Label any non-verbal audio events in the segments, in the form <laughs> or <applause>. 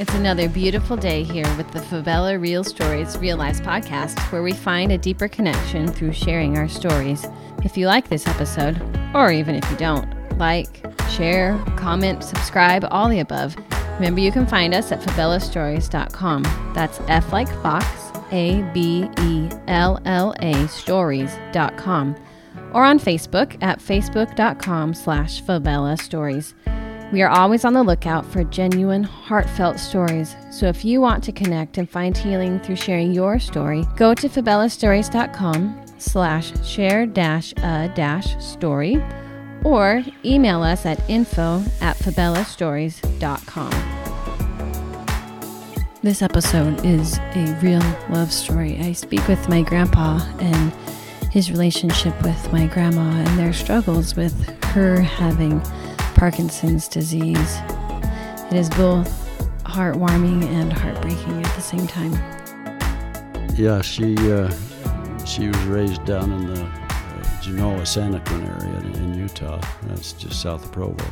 It's another beautiful day here with the Fabella Real Stories Real Lives podcast, where we find a deeper connection through sharing our stories. If you like this episode, or even if you don't, like, share, comment, subscribe, all the above. Remember, you can find us at fabellastories.com. That's F like Fox, A B E L L A stories.com. Or on Facebook at facebook.com slash fabella stories. We are always on the lookout for genuine, heartfelt stories. So if you want to connect and find healing through sharing your story, go to fabellastories.com slash share dash a dash story or email us at info at fabellastories.com. This episode is a real love story. I speak with my grandpa and his relationship with my grandma and their struggles with her having Parkinson's disease. It is both heartwarming and heartbreaking at the same time. Yeah, she uh, she was raised down in the uh, Genola Santaquin area in, Utah. That's just south of Provo.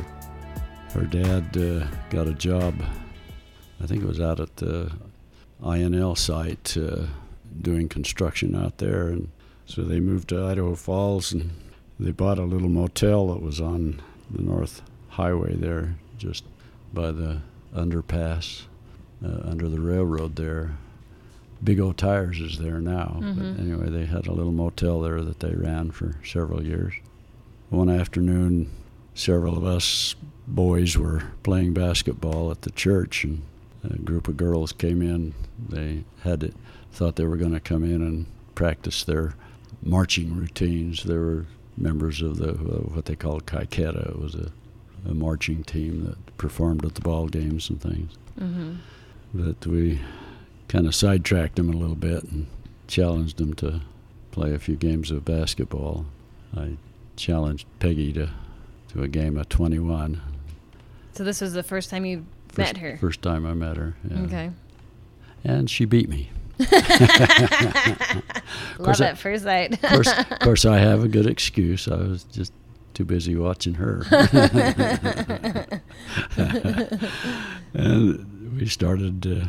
Her dad uh, got a job, I think it was out at the INL site uh, doing construction out there, and so they moved to Idaho Falls and they bought a little motel that was on the north highway there, just by the underpass uh, under the railroad there. Big O Tires is there now. Mm-hmm. But anyway, they had a little motel there that they ran for several years. One afternoon, several of us boys were playing basketball at the church, and a group of girls came in. They had to, thought they were going to come in and practice their marching routines. They were members of the uh, what they called Kaiketa. It was a a marching team that performed at the ball games and things. Mm-hmm. But we kind of sidetracked them a little bit and challenged them to play a few games of basketball. I challenged Peggy to, to a game of 21. So this was the first time you first, met her? First time I met her. Yeah. Okay. And she beat me. <laughs> <laughs> Love at first sight. of, course, <laughs> of course, I have a good excuse. I was just too busy watching her. <laughs> and we started uh,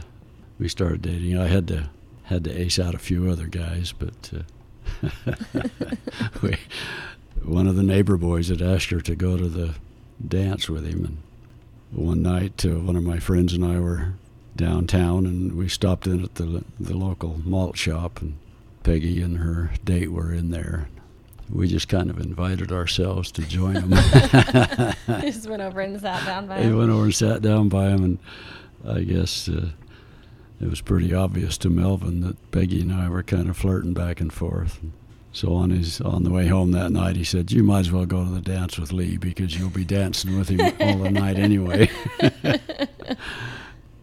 we started dating. I had to had to ace out a few other guys, but uh, <laughs> we, one of the neighbor boys had asked her to go to the dance with him. And one night, uh, one of my friends and I were downtown, and we stopped in at the the local malt shop, and Peggy and her date were in there we just kind of invited ourselves to join <laughs> them. <laughs> just went over and sat down by him. We went over and sat down by him, and I guess uh, it was pretty obvious to Melvin that Peggy and I were kind of flirting back and forth. So on his on the way home that night, he said, "You might as well go to the dance with Lee because you'll be dancing with him all the night anyway." <laughs>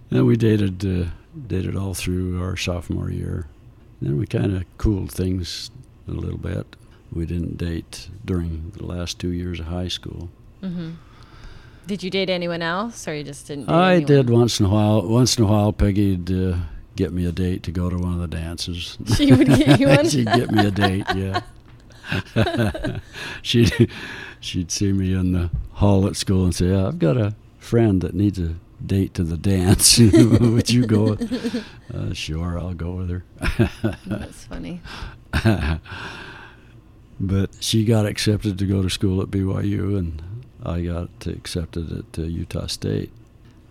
and we dated uh, dated all through our sophomore year. Then we kind of cooled things a little bit we didn't date during the last two years of high school. Mm-hmm. Did you date anyone else, or you just didn't? I anyone? did once in a while. Once in a while, Peggy'd uh, get me a date to go to one of the dances. She would get you <laughs> one. she'd get me a date. Yeah. <laughs> she'd she'd see me in the hall at school and say, "I've got a friend that needs a date to the dance. <laughs> Would you go?" Uh, sure, I'll go with her. That's funny but she got accepted to go to school at BYU, and I got accepted at uh, Utah State.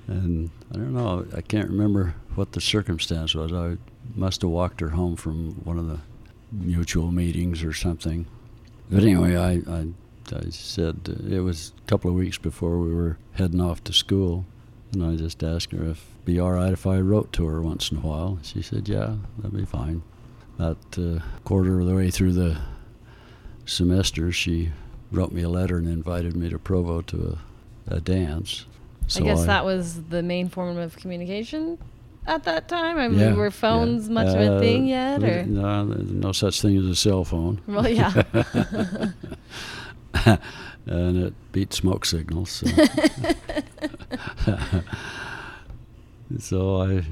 And I don't know, I can't remember what the circumstance was. I must have walked her home from one of the mutual meetings or something. But anyway, I, I, I said uh, it was a couple of weeks before we were heading off to school, and I just asked her if it'd be all right if I wrote to her once in a while. She said, "Yeah, that'd be fine." A uh, quarter of the way through the semester, she wrote me a letter and invited me to Provo to a, a dance. So I guess I, that was the main form of communication at that time. I mean, yeah, were phones yeah. much uh, of a thing yet, or no, no such thing as a cell phone. Well, yeah. <laughs> and it beat smoke signals. So. <laughs> so I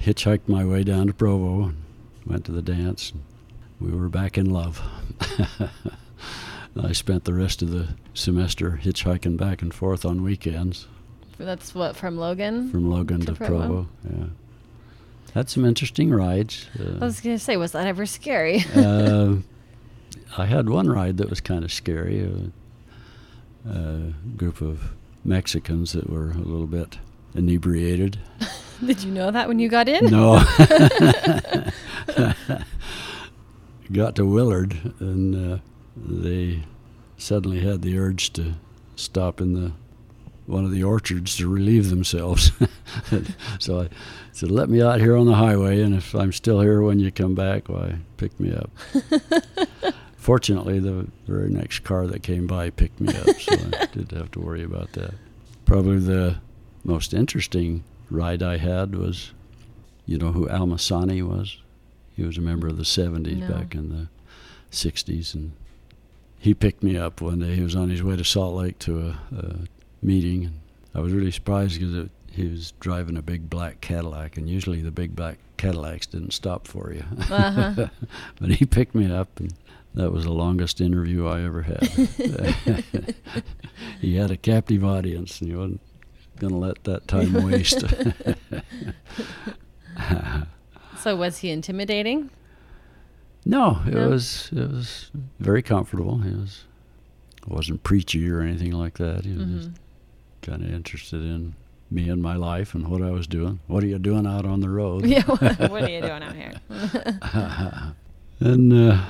hitchhiked my way down to Provo, went to the dance. We were back in love. <laughs> I spent the rest of the semester hitchhiking back and forth on weekends. That's what from Logan. from Logan To to, Provo? Provo. Yeah, had some interesting rides. I Uh, was gonna say, was that ever scary? <laughs> uh, I had one ride that was kind of scary. A, a group of Mexicans that were a little bit inebriated. <laughs> Did you know that when you got in? No. Got to Willard, and uh, they suddenly had the urge to stop in the one of the orchards to relieve themselves. <laughs> so I said, "Let me out here on the highway, and if I'm still here when you come back, why pick me up." <laughs> Fortunately, the very next car that came by picked me up, so I <laughs> didn't have to worry about that. Probably the most interesting ride I had was, you know who Alma Sonne was? He was a member of the 70s No. back in the 60s, and he picked me up one day. He was on his way to Salt Lake to a, a meeting. And I was really surprised because he was driving a big black Cadillac, and usually the big black Cadillacs didn't stop for you. Uh-huh. <laughs> but he picked me up, and that was the longest interview I ever had. <laughs> he had a captive audience, and he wasn't going to let that time waste. <laughs> So was he intimidating? no, it No? was it was very comfortable. He was wasn't preachy or anything like that. He was just Mhm. kind of interested in me and my life and what I was doing. What are you doing out on the road? <laughs> Yeah. <laughs> What are you doing out here? <laughs> and uh,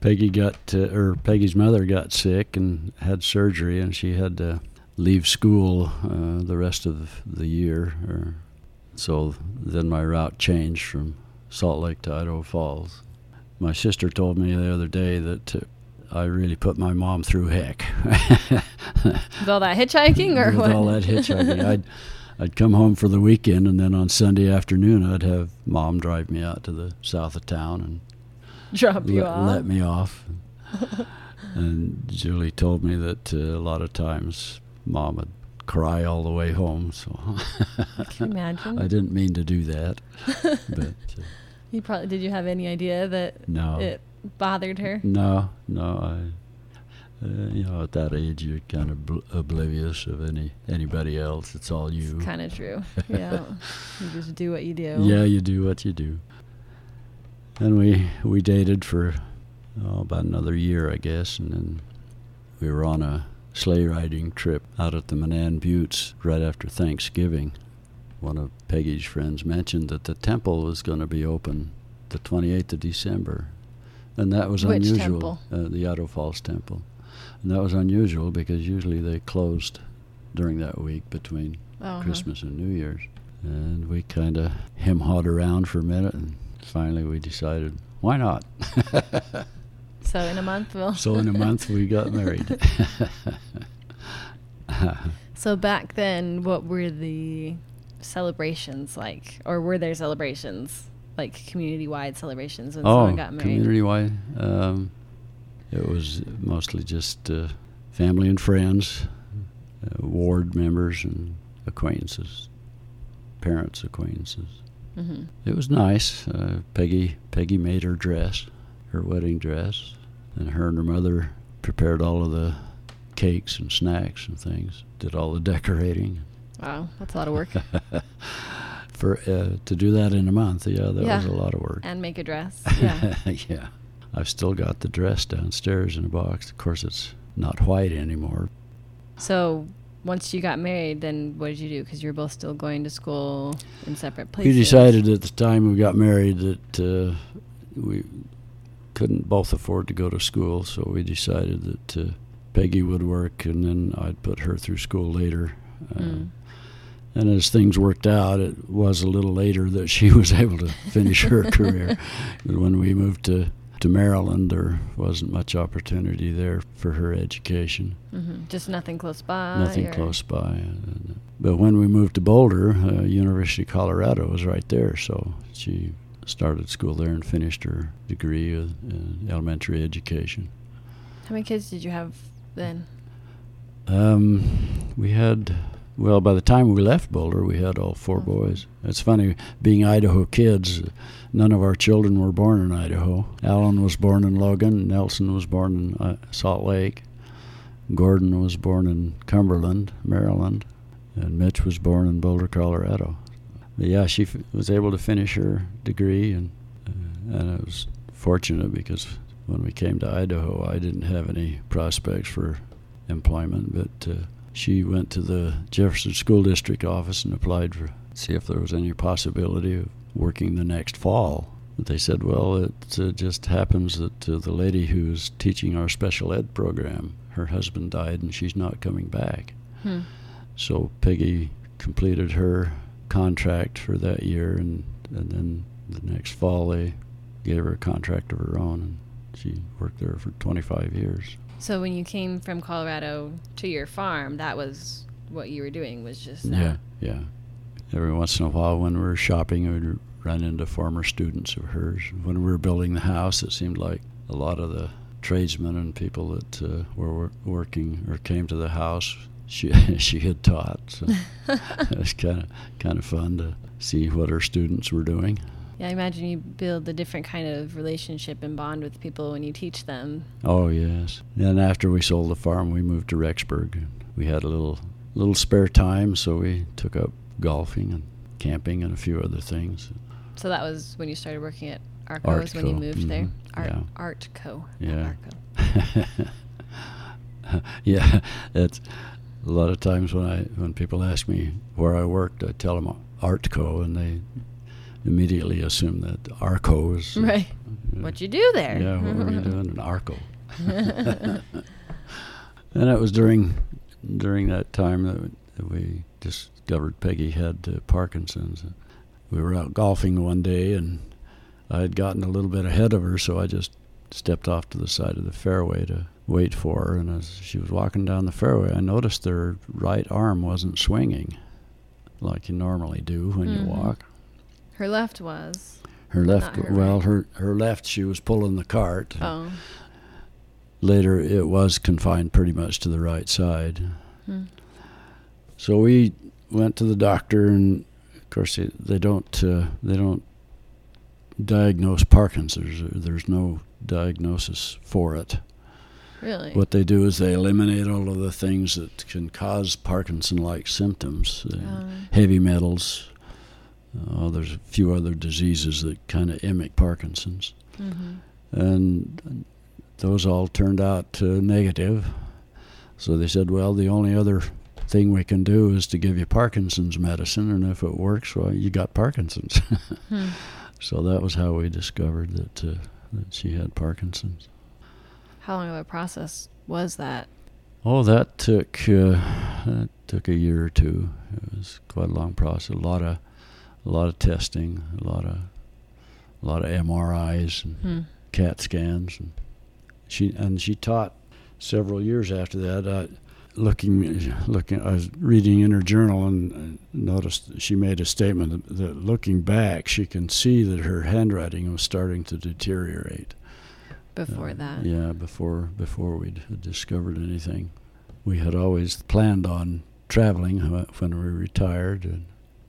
Peggy got, uh, or Peggy's mother got sick and had surgery, and she had to leave school uh, the rest of the year. Or, so then my route changed from Salt Lake to Idaho Falls. My sister told me the other day that uh, I really put my mom through heck. <laughs> With all that hitchhiking or With what? all that hitchhiking. I'd, I'd come home for the weekend, and then on Sunday afternoon, I'd have mom drive me out to the south of town and Drop you let, off. let me off. and Julie told me that uh, a lot of times mom would cry all the way home. So Can imagine? <laughs> I didn't mean to do that, <laughs> but uh, You probably did. You have any idea that no, it bothered her? no, no. I, uh, you know, at that age, you're kind of bl- oblivious of any anybody else. It's all you. Kind of true. <laughs> Yeah. you just do what you do. Yeah, you do what you do. And we we dated for oh, about another year, I guess, and then we were on a sleigh riding trip out at the Menan Buttes right after Thanksgiving. One of Peggy's friends mentioned that the temple was going to be open the 28th of December, and that was Which unusual. Uh, the Idaho Falls Temple, and that was unusual because usually they closed during that week between uh-huh. Christmas and New Year's. And we kind of hem hawed around for a minute, and finally we decided, why not? <laughs> So in a month, we'll. so in a month we got married. <laughs> So back then, what were the celebrations like, or were there celebrations like community-wide celebrations when oh, someone got married? community wide. Um, it was mostly just uh, family and friends, uh, ward members and acquaintances, parents' acquaintances. hmm It was nice. Uh, Peggy Peggy made her dress, her wedding dress, and her and her mother prepared all of the cakes and snacks and things. Did all the decorating. Wow, that's a lot of work. <laughs> For uh, to do that in a month, yeah, that Yeah. was a lot of work. and make a dress. <laughs> Yeah. yeah, I've still got the dress downstairs in a box. Of course, it's not white anymore. so once you got married, then what did you do? Because you were both still going to school in separate places. We decided at the time we got married that uh, we couldn't both afford to go to school, so we decided that uh, Peggy would work and then I'd put her through school later. Uh, Mm. And as things worked out, it was a little later <laughs> that she was able to finish her <laughs> career. But when we moved to, to Maryland, there wasn't much opportunity there for her education. hmm Just nothing close by. Nothing or- close by. But when we moved to Boulder, uh, University of Colorado was right there, so she started school there and finished her degree of uh, elementary education. How many kids did you have then? Um, we had, well, by the time we left Boulder, we had all four Oh. boys. It's funny, being Idaho kids, none of our children were born in Idaho. Alan was born in Logan, Nelson was born in uh, Salt Lake, Gordon was born in Cumberland, Maryland, and Mitch was born in Boulder, Colorado. But yeah, she f- was able to finish her degree, and uh, and I was fortunate because when we came to Idaho, I didn't have any prospects for employment, but uh, she went to the Jefferson School District office and applied for see if there was any possibility of working the next fall. But they said, well, it uh, just happens that uh, the lady who's teaching our special ed program, her husband died and she's not coming back. Hmm. So Peggy completed her contract for that year, and, and then the next fall they gave her a contract of her own, and she worked there for 25 years. So when you came from Colorado to your farm, that was what you were doing was just that. Yeah, yeah. Every once in a while, when we were shopping, we'd run into former students of hers. When we were building the house, it seemed like a lot of the tradesmen and people that uh, were working or came to the house, she <laughs> she had taught. So <laughs> it was kind of kind of fun to see what her students were doing. Yeah, I imagine you build a different kind of relationship and bond with people when you teach them. Oh yes. And after we sold the farm, we moved to Rexburg. We had a little little spare time, so we took up golfing and camping and a few other things. So that was when you started working at Arco, is when you moved there? mhm, Art, yeah. Artco. Yeah. Arco. <laughs> yeah, it's a lot of times when I when people ask me where I worked, I tell them Artco, and they immediately assume that Arco is Right. uh, What you do there? Yeah, what were you <laughs> doing in Arco? <laughs> <laughs> and it was during during that time that, that we discovered Peggy had uh, Parkinson's. We were out golfing one day, and I had gotten a little bit ahead of her, so I just stepped off to the side of the fairway to wait for her. And as she was walking down the fairway, I noticed her right arm wasn't swinging like you normally do when Mhm. you walk. Her left was. Her left, her well, right. her her left, she was pulling the cart. Oh. Later, it was confined pretty much to the right side. Hmm. So we went to the doctor, and of course, they, they don't uh, they don't diagnose Parkinson's. There- There's no diagnosis for it. Really? What they do is they eliminate all of the things that can cause Parkinson-like symptoms, uh, Um, heavy metals. Uh, there's a few other diseases that kind of mimic Parkinson's mhm. and those all turned out uh, negative. So they said, well, the only other thing we can do is to give you Parkinson's medicine, and if it works, well, you got Parkinson's. <laughs> Hmm. so that was how we discovered that uh, that she had Parkinson's. How long of a process was that? Oh, that took uh, that took a year or two. It was quite a long process. A lot of a lot of testing, a lot of a lot of MRIs and Hmm. CAT scans, and she and she taught several years after that. Uh, looking, looking, I was reading in her journal and uh, noticed she made a statement that, that looking back, she can see that her handwriting was starting to deteriorate. Before Uh, that. Yeah, before before we'd discovered anything. We had always planned on traveling when we retired, and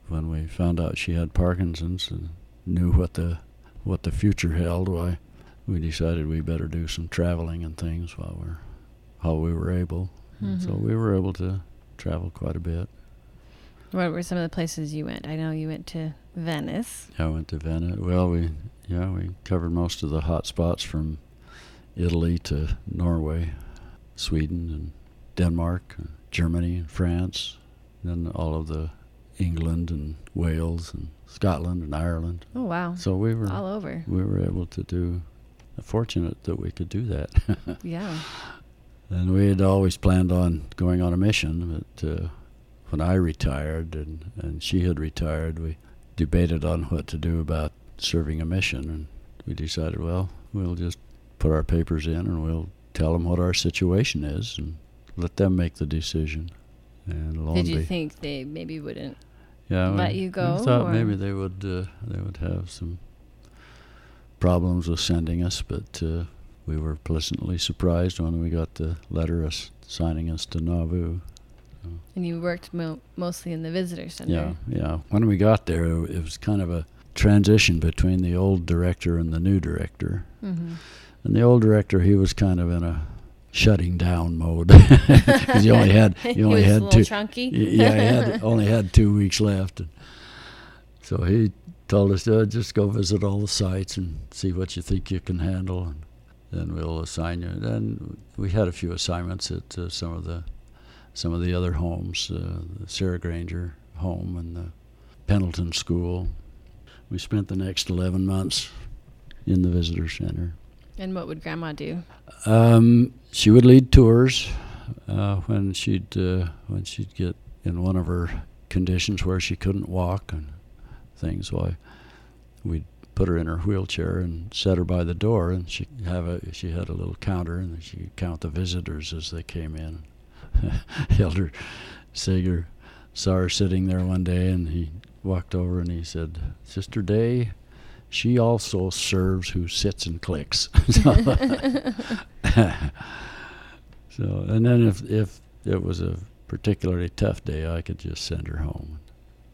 when we found out she had Parkinson's and knew what the what the future held, why we decided we better do some traveling and things while we're while we were able. And So we were able to travel quite a bit. What were some of the places you went? I know you went to Venice. I went to Venice. Well, we yeah we covered most of the hot spots from Italy to Norway, Sweden and Denmark, and Germany and France, and then all of the England and Wales and Scotland and Ireland. Oh wow. So we were All over. we were able to do. Fortunate that we could do that. <laughs> Yeah. And we had always planned on going on a mission, but uh, when I retired and, and she had retired, we debated on what to do about serving a mission. And we decided, well, we'll just put our papers in and we'll tell them what our situation is and let them make the decision. And lo Did you think they maybe wouldn't? yeah, let we, you go, I thought maybe they would uh, they would have some problems with sending us, but uh, we were pleasantly surprised when we got the letter us signing us to Nauvoo. And you worked mo- mostly in the visitor center. Yeah, yeah. When we got there, it was kind of a transition between the old director and the new director. Mm-hmm. And the old director, he was kind of in a shutting down mode. <laughs> Because he only had he <laughs> He only was had two chunky. Yeah he had <laughs> only had two weeks left. And so he told us uh, just go visit all the sites and see what you think you can handle and then we'll assign you. Then we had a few assignments at uh, some of the some of the other homes uh, the Sarah Granger home and the Pendleton school. We spent the next 11 months in the visitor center And what would Grandma do? um, she would lead tours uh, when she'd uh, when she'd get in one of her conditions where she couldn't walk and things. Why, we'd put her in her wheelchair and set her by the door, and she have a she had a little counter, and she'd count the visitors as they came in. <laughs> Elder Sager saw her sitting there one day, and he walked over and he said, "Sister Day." She also serves who sits and clicks. <laughs> <laughs> so, and then if if it was a particularly tough day, I could just send her home,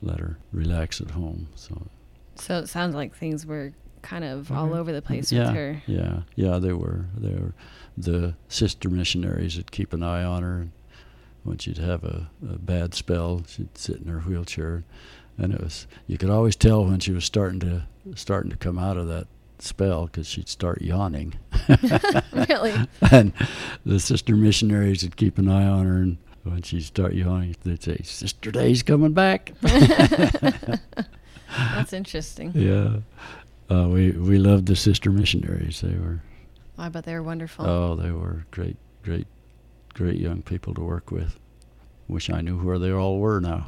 and let her relax at home. So So it sounds like things were kind of all over the place yeah, with her. yeah, yeah, they were. They were. The sister missionaries would keep an eye on her, when she'd have a, a bad spell, she'd sit in her wheelchair, and it was you could always tell when she was starting to starting to come out of that spell because she'd start yawning. <laughs> really? <laughs> and the sister missionaries would keep an eye on her, and when she'd start yawning, they'd say, "Sister Day's coming back." <laughs> That's interesting. yeah, uh, we we loved the sister missionaries. They were I bet they were wonderful. oh, they were great, great, great young people to work with. Wish I knew where they all were now.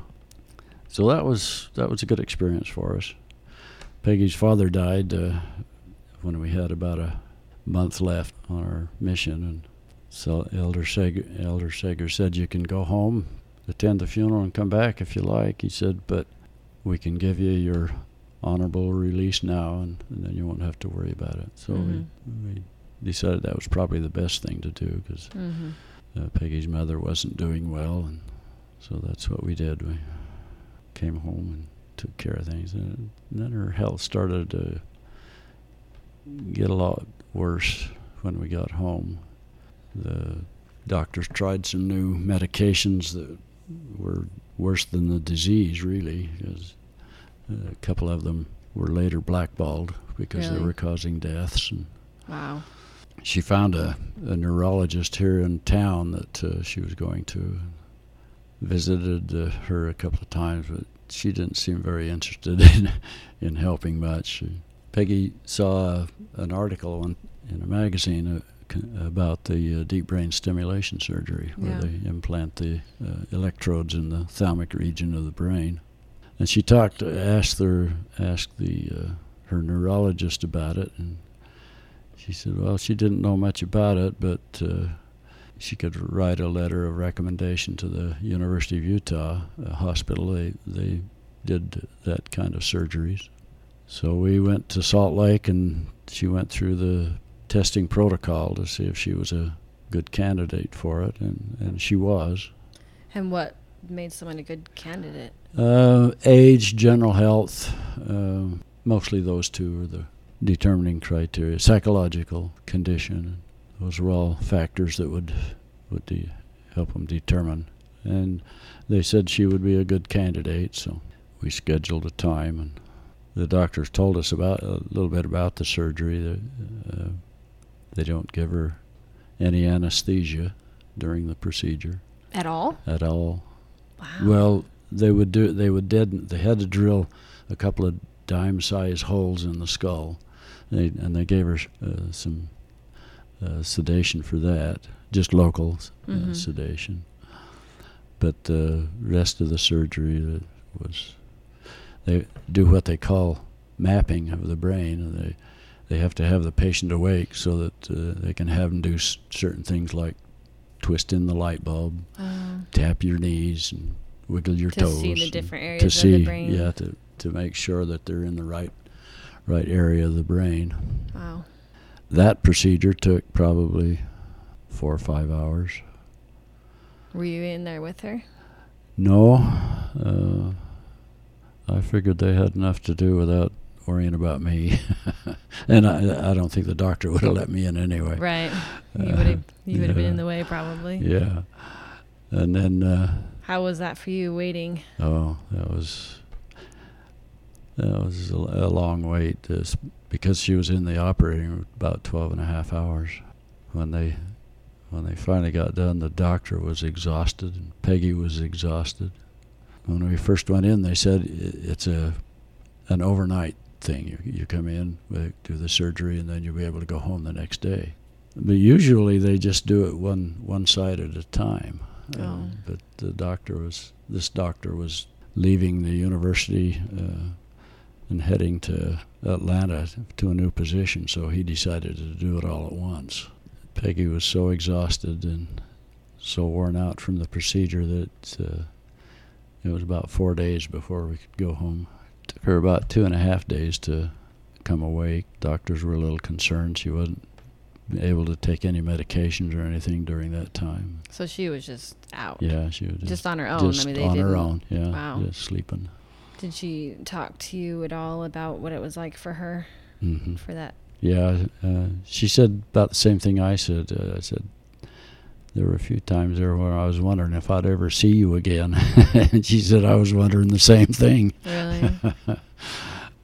So that was that was a good experience for us. Peggy's father died uh, when we had about a month left on our mission, and so Elder Sager, Elder Sager said, "You can go home, attend the funeral, and come back if you like." He said, "But we can give you your honorable release now, and, and then you won't have to worry about it." So Mhm. we, we decided that was probably the best thing to do because hmm uh, Peggy's mother wasn't doing well, and so that's what we did. We came home and took care of things, and then her health started to get a lot worse when we got home. The doctors tried some new medications that were worse than the disease, really, because a couple of them were later blackballed because they were causing deaths. And Wow. she found a, a neurologist here in town that uh, she was going to. Visited uh, her a couple of times, but she didn't seem very interested <laughs> in in helping much. Peggy saw an article on, in a magazine uh, about the uh, deep brain stimulation surgery, where Yeah. they implant the uh, electrodes in the thalamic region of the brain. And she talked, asked her, asked the uh, her neurologist about it, and she said, well, she didn't know much about it, but uh, she could write a letter of recommendation to the University of Utah uh, hospital. They they did that kind of surgeries. So we went to Salt Lake, and she went through the testing protocol to see if she was a good candidate for it, and, and she was. And what made someone a good candidate? Uh, age, general health, um mostly those two are the determining criteria. Psychological condition, those were all factors that would would de- help them determine. And they said she would be a good candidate, so we scheduled a time, and the doctors told us about a little bit about the surgery. That, uh, they don't give her any anesthesia during the procedure At all? at all. Wow. Well, they would do. They would deaden. They had to drill a couple of dime-sized holes in the skull, they, and they gave her uh, some uh, sedation for that, just local uh, Mhm. sedation. But the rest of the surgery uh, was they do what they call mapping of the brain, and they they have to have the patient awake so that uh, they can have them do s- certain things like twist in the light bulb, Uh, tap your knees and wiggle your to toes see the different areas to of see the brain. yeah to to make sure that they're in the right right area of the brain Wow. That procedure took probably four or five hours Were you in there with her? no uh, i figured they had enough to do without worrying about me. <laughs> and I, I don't think the doctor would have let me in anyway. Right. You would have you would have been in the way probably. Yeah. And then, uh, How was that for you waiting? oh, that was that was a, a long wait This because she was in the operating room about 12 and a half hours. When they when they finally got done, the doctor was exhausted and Peggy was exhausted. When we first went in, they said it's a an overnight thing. You, you come in, do the surgery, and then you'll be able to go home the next day. But usually they just do it one one side at a time. Uh, Oh. but the doctor was this doctor was leaving the university uh, and heading to Atlanta to a new position, so he decided to do it all at once. Peggy was so exhausted and so worn out from the procedure that uh, it was about four days before we could go home. It took her about two and a half days to come awake. Doctors were a little concerned she wasn't able to take any medications or anything during that time. So she was just out. Yeah, she was Just on her own. just I mean, they on her own. Yeah, Wow. just sleeping. Did she talk to you at all about what it was like for her hmm for that? Yeah, uh, she said about the same thing I said. Uh, I said there were a few times there where I was wondering if I'd ever see you again, <laughs> and she said I was wondering the same thing. Really? <laughs>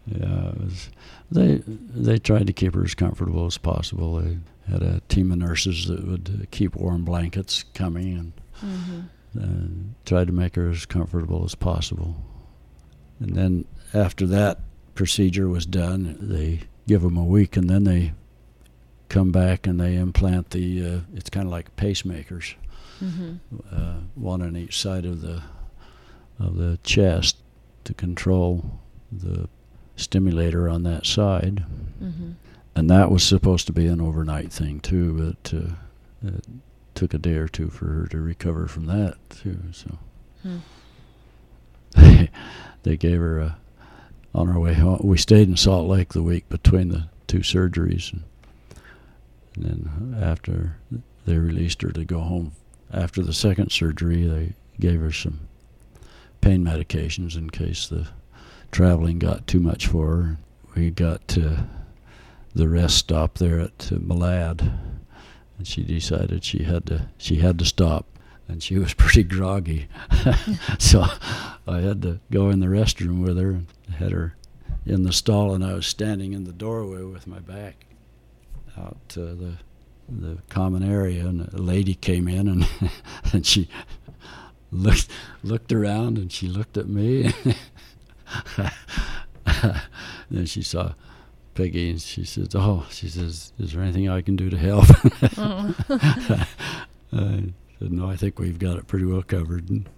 Yeah, it was. They they tried to keep her as comfortable as possible. They had a team of nurses that would uh, keep warm blankets coming and hmm uh, tried to make her as comfortable as possible. And then after that procedure was done, they give them a week, and then they come back and they implant the. Uh, it's kind of like pacemakers, hmm uh, one on each side of the of the chest to control the stimulator on that side. hmm And that was supposed to be an overnight thing too, but uh, it took a day or two for her to recover from that too. So Hmm. <laughs> they gave her a on our way home. We stayed in Salt Lake the week between the two surgeries, and, and then after they released her to go home after the second surgery, they gave her some pain medications in case the traveling got too much for her. We got to the rest stop there at uh, Malad, and she decided she had to she had to stop, and she was <laughs> pretty groggy, <laughs> so I had to go in the restroom with her and had her in the stall, and I was standing in the doorway with my back out to the the common area, and a lady came in and <laughs> and she looked looked around and she looked at me. then she saw Peggy and she says, "Oh," she says, "Is there anything I can do to help?" Oh. I said, "No, I think we've got it pretty well covered." And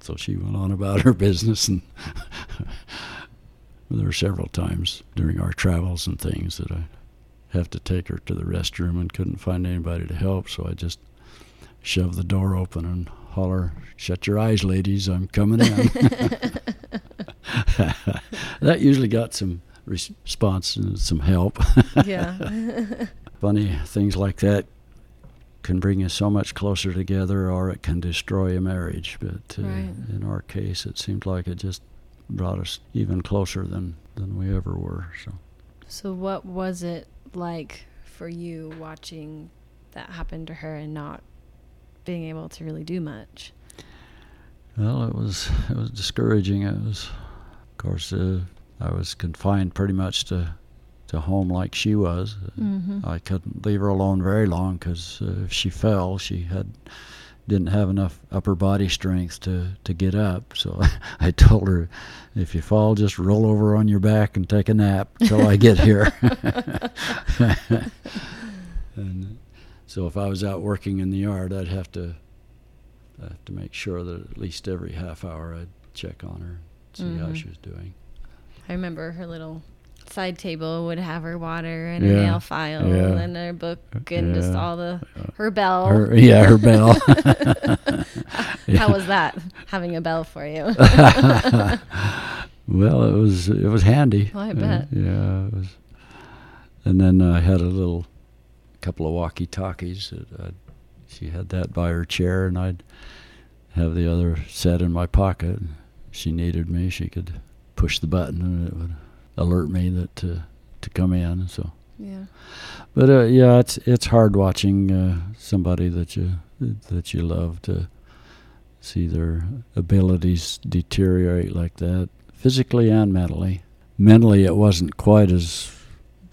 so she went on about her <laughs> business, and <laughs> there were several times during our travels and things that I have to take her to the restroom and couldn't find anybody to help, so I just shoved the door open and holler, "Shut your eyes, ladies! I'm coming in." <laughs> that usually got some response and some help. yeah. Funny things like that can bring us so much closer together, or it can destroy a marriage. But uh, Right. in our case, it seemed like it just brought us even closer than than we ever were. So. so what was it like for you watching that happen to her and not being able to really do much? Well, it was it was discouraging. It was, of course, uh, I was confined pretty much to to home like she was. Mm-hmm. I couldn't leave her alone very long because uh, if she fell, she had didn't have enough upper body strength to to get up. So <laughs> I told her, if you fall, just roll over on your back and take a nap till I get here. <laughs> and so if I was out working in the yard, I'd have to I have to make sure that at least every half hour I'd check on her, and see how Mhm. she was doing. I remember her little side table would have her water and Yeah, her nail file yeah. and her book and just all the her bell. Her, yeah, her bell. <laughs> <laughs> How was that having a bell for you? <laughs> well, it was it was handy. Oh, I Uh, bet. yeah, it was. And then I had a little couple of walkie-talkies. She had that by her chair, and I'd have the other set in my pocket. She needed me. She could push the button, and it would alert me that to to come in. So, Yeah. but uh, yeah, it's it's hard watching uh, somebody that you that you love to see their abilities deteriorate like that, physically and mentally. Mentally, it wasn't quite as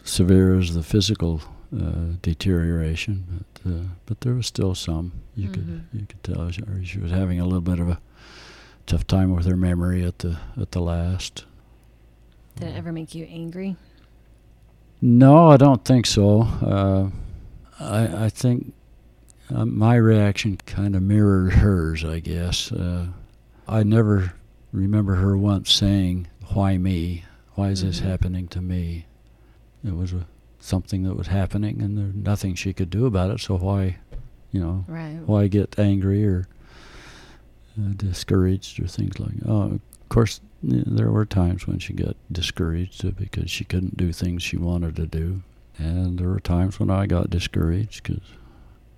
severe as the physical uh, deterioration, but uh, but there was still some. You could Mhm. you could tell she, she was having a little bit of a tough time with her memory at the at the last. Did it ever make you angry? No, I don't think so. Uh, I I think uh, my reaction kind of mirrored hers. I guess uh, I never remember her once saying, "Why me? Why is this Mhm. happening to me?" It was a, something that was happening, and there's nothing she could do about it. So why, you know, Right. why get angry or uh, discouraged or things like oh of course there were times when she got discouraged because she couldn't do things she wanted to do and there were times when i got discouraged because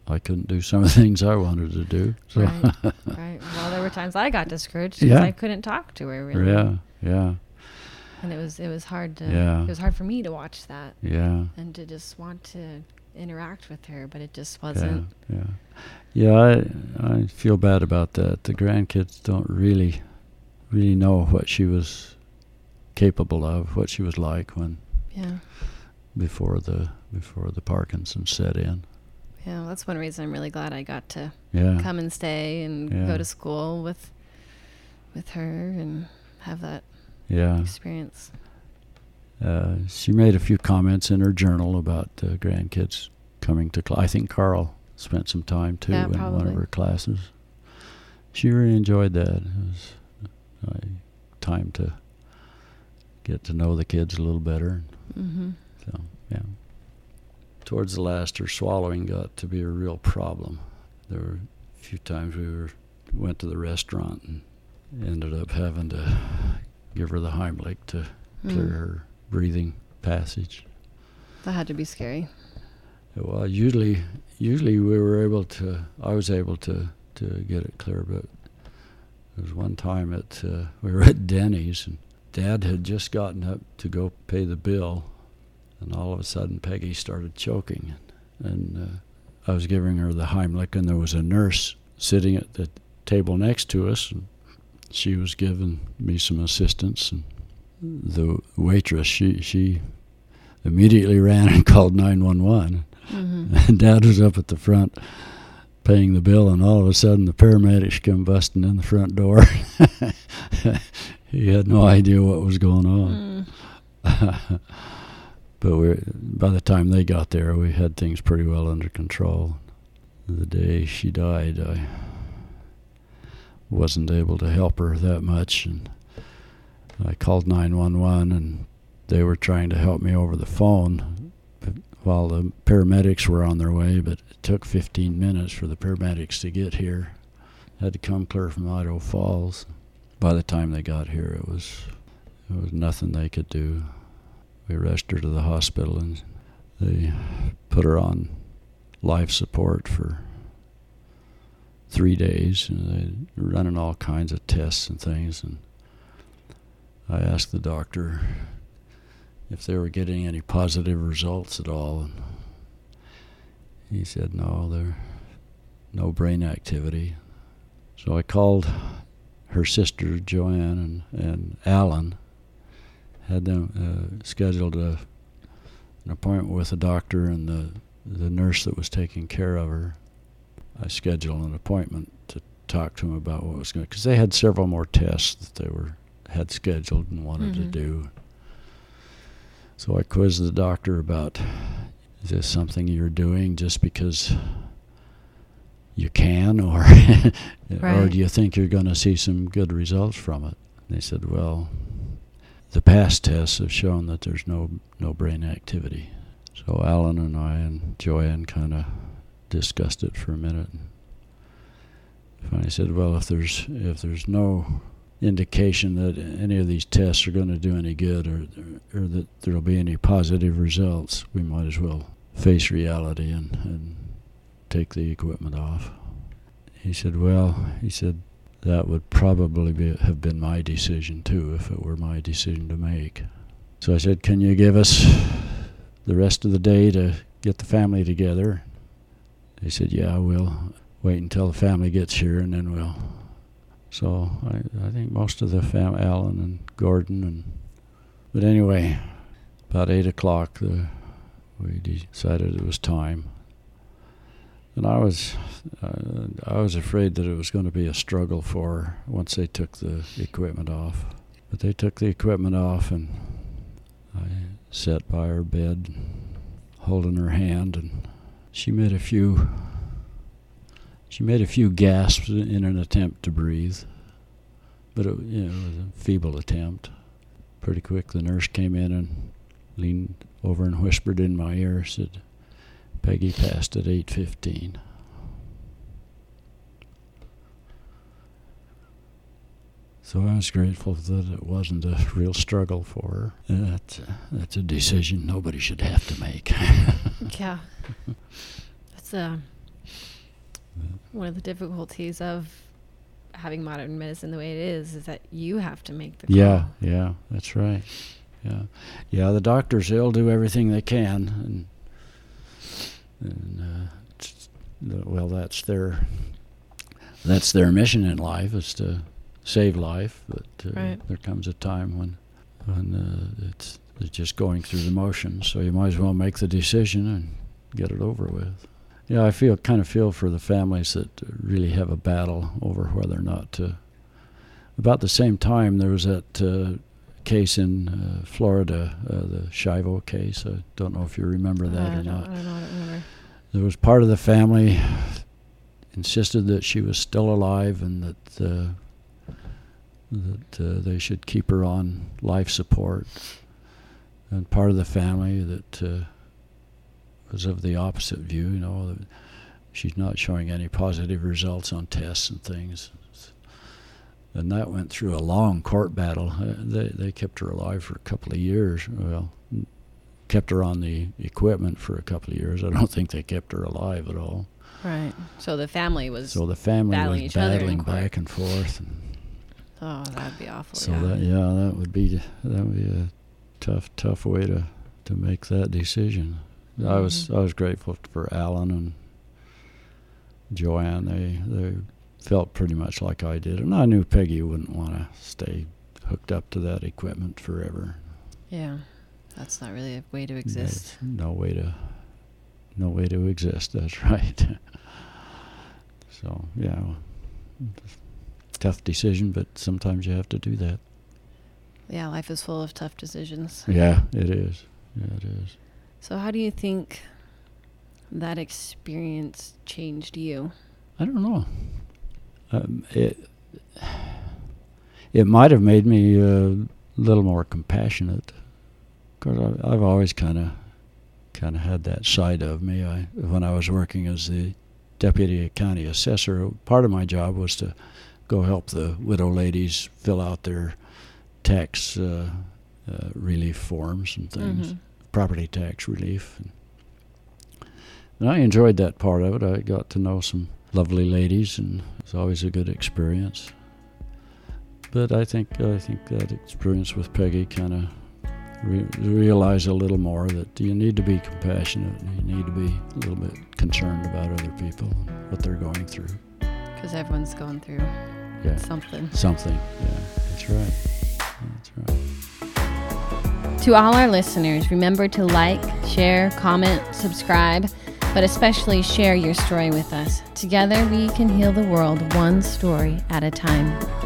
i couldn't do some of the <laughs> things i wanted to do so Right. right. <laughs> Well, there were times I got discouraged because Yeah. I couldn't talk to her really. yeah yeah And it was it was hard to Yeah. it was hard for me to watch that yeah and to just want to interact with her, but it just wasn't. Yeah, yeah yeah i i feel bad about that the grandkids don't really really know what she was capable of what she was like when Yeah. before the before the Parkinson set in. Yeah. That's one reason I'm really glad I got to Yeah. come and stay and Yeah. go to school with with her and have that Yeah. experience. Uh, she made a few comments in her journal about uh, grandkids coming to class. I think Carl spent some time too Yeah, in one of her classes. She really enjoyed that. It was uh, time to get to know the kids a little better. Mm-hmm. So yeah. Towards the last, her swallowing got to be a real problem. There were a few times we were went to the restaurant and ended up having to give her the Heimlich to clear Mm. her breathing passage. That had to be scary. Well, usually, usually we were able to. I was able to to get it clear, but there was one time at uh, we were at Denny's and Dad had just gotten up to go pay the bill, and all of a sudden Peggy started choking, and uh, I was giving her the Heimlich, and there was a nurse sitting at the table next to us, and she was giving me some assistance, and the waitress she she immediately ran and <laughs> called 911 Mm-hmm. and dad was up at the front paying the bill and all of a sudden the paramedics come busting in the front door. <laughs> He had no idea what was going on. Mm. <laughs> but we by the time they got there we had things pretty well under control. The day she died i wasn't able to help her that much and i called 911 and they were trying to help me over the phone while the paramedics were on their way but it took 15 minutes for the paramedics to get here. Had to come clear from idaho falls. By the time they got here it was there was nothing they could do. We rushed her to the hospital and they put her on life support for three days. And they were running all kinds of tests and things. And I asked the doctor if they were getting any positive results at all and he said no there no brain activity so I called her sister Joanne and, and Alan had them uh, scheduled a, an appointment with the doctor and the the nurse that was taking care of her. I scheduled an appointment to talk to him about what was going because they had several more tests that they were had scheduled and wanted to Mhm. do. So I quizzed the doctor about is this something you're doing just because you can or <laughs> or do you think you're going to see some good results from it? And they said, well, the past tests have shown that there's no no brain activity. So Alan and I and Joanne kind of discussed it for a minute. And Finally said, "Well, if there's if there's no indication that any of these tests are going to do any good, or or that there'll be any positive results, we might as well face reality and and take the equipment off." He said, "Well," he said, "that would probably be have been my decision too if it were my decision to make." So I said, Can you give us the rest of the day to get the family together? He said, Yeah, we'll wait until the family gets here and then we'll. So I, I think most of the fam, Alan and Gordon and. But anyway, about 8 o'clock, the, we decided it was time. And I was, uh, I was afraid that it was going to be a struggle for once they took the equipment off. But they took the equipment off, and I sat by her bed, holding her hand, and she made a few. She made a few gasps in an attempt to breathe, but it, you know, it was a feeble attempt. Pretty quick, the nurse came in and leaned over and whispered in my ear, said, Peggy passed at 8:15. So I was grateful that it wasn't a real struggle for her. That's a, that's a decision nobody should have to make. <laughs> yeah, that's uh, one of the difficulties of having modern medicine the way it is. Is that you have to make the call. Yeah, yeah, that's right. Yeah, yeah. The doctors they'll do everything they can, and and uh, well, that's their that's their mission in life is to save life. But uh, right. there comes a time when when uh, it's, it's just going through the motions. So you might as well make the decision and get it over with. Yeah, I feel kind of feel for the families that really have a battle over whether or not to. About the same time, there was that uh, case in uh, Florida, uh, the Schiavo case. I don't know if you remember that or. I don't. I don't remember. There was part of the family insisted that she was still alive and that uh, that uh, they should keep her on life support, and part of the family that uh, was of the opposite view. You know, she's not showing any positive results on tests and things. And that went through a long court battle. Uh, they they kept her alive for a couple of years. Well, kept her on the equipment for a couple of years. I don't think they kept her alive at all. Right. So the family was. So the family battling was each other in battling back and forth. And oh, that'd be awful. so yeah. that yeah, that would be that would be a tough tough way to to make that decision. I was Mhm. I was grateful for Alan and Joanne. They they felt pretty much like I did, and I knew Peggy wouldn't want to stay hooked up to that equipment forever. yeah. That's not really a way to There's exist. No way to, no way to exist. That's <laughs> right. so yeah, tough decision, but sometimes you have to do that. Yeah, life is full of tough decisions. Yeah, it is. Yeah, it is. So, how do you think that experience changed you? I don't know. Um, it it might have made me a little more compassionate. Because I've always kind of kind of had that side of me. I when I was working as the deputy county assessor, part of my job was to go help the widow ladies fill out their tax uh, uh, relief forms and things, Mhm. Property tax relief. And, I enjoyed that part of it. I got to know some lovely ladies, and it's always a good experience. But I think I think that experience with Peggy kind of re- realize a little more that you need to be compassionate. and You need to be a little bit concerned about other people, and what they're going through. Because everyone's going through Yeah, something. something. Yeah, that's right. That's right. To all our listeners, remember to like, share, comment, subscribe, but especially share your story with us. Together, we can heal the world one story at a time.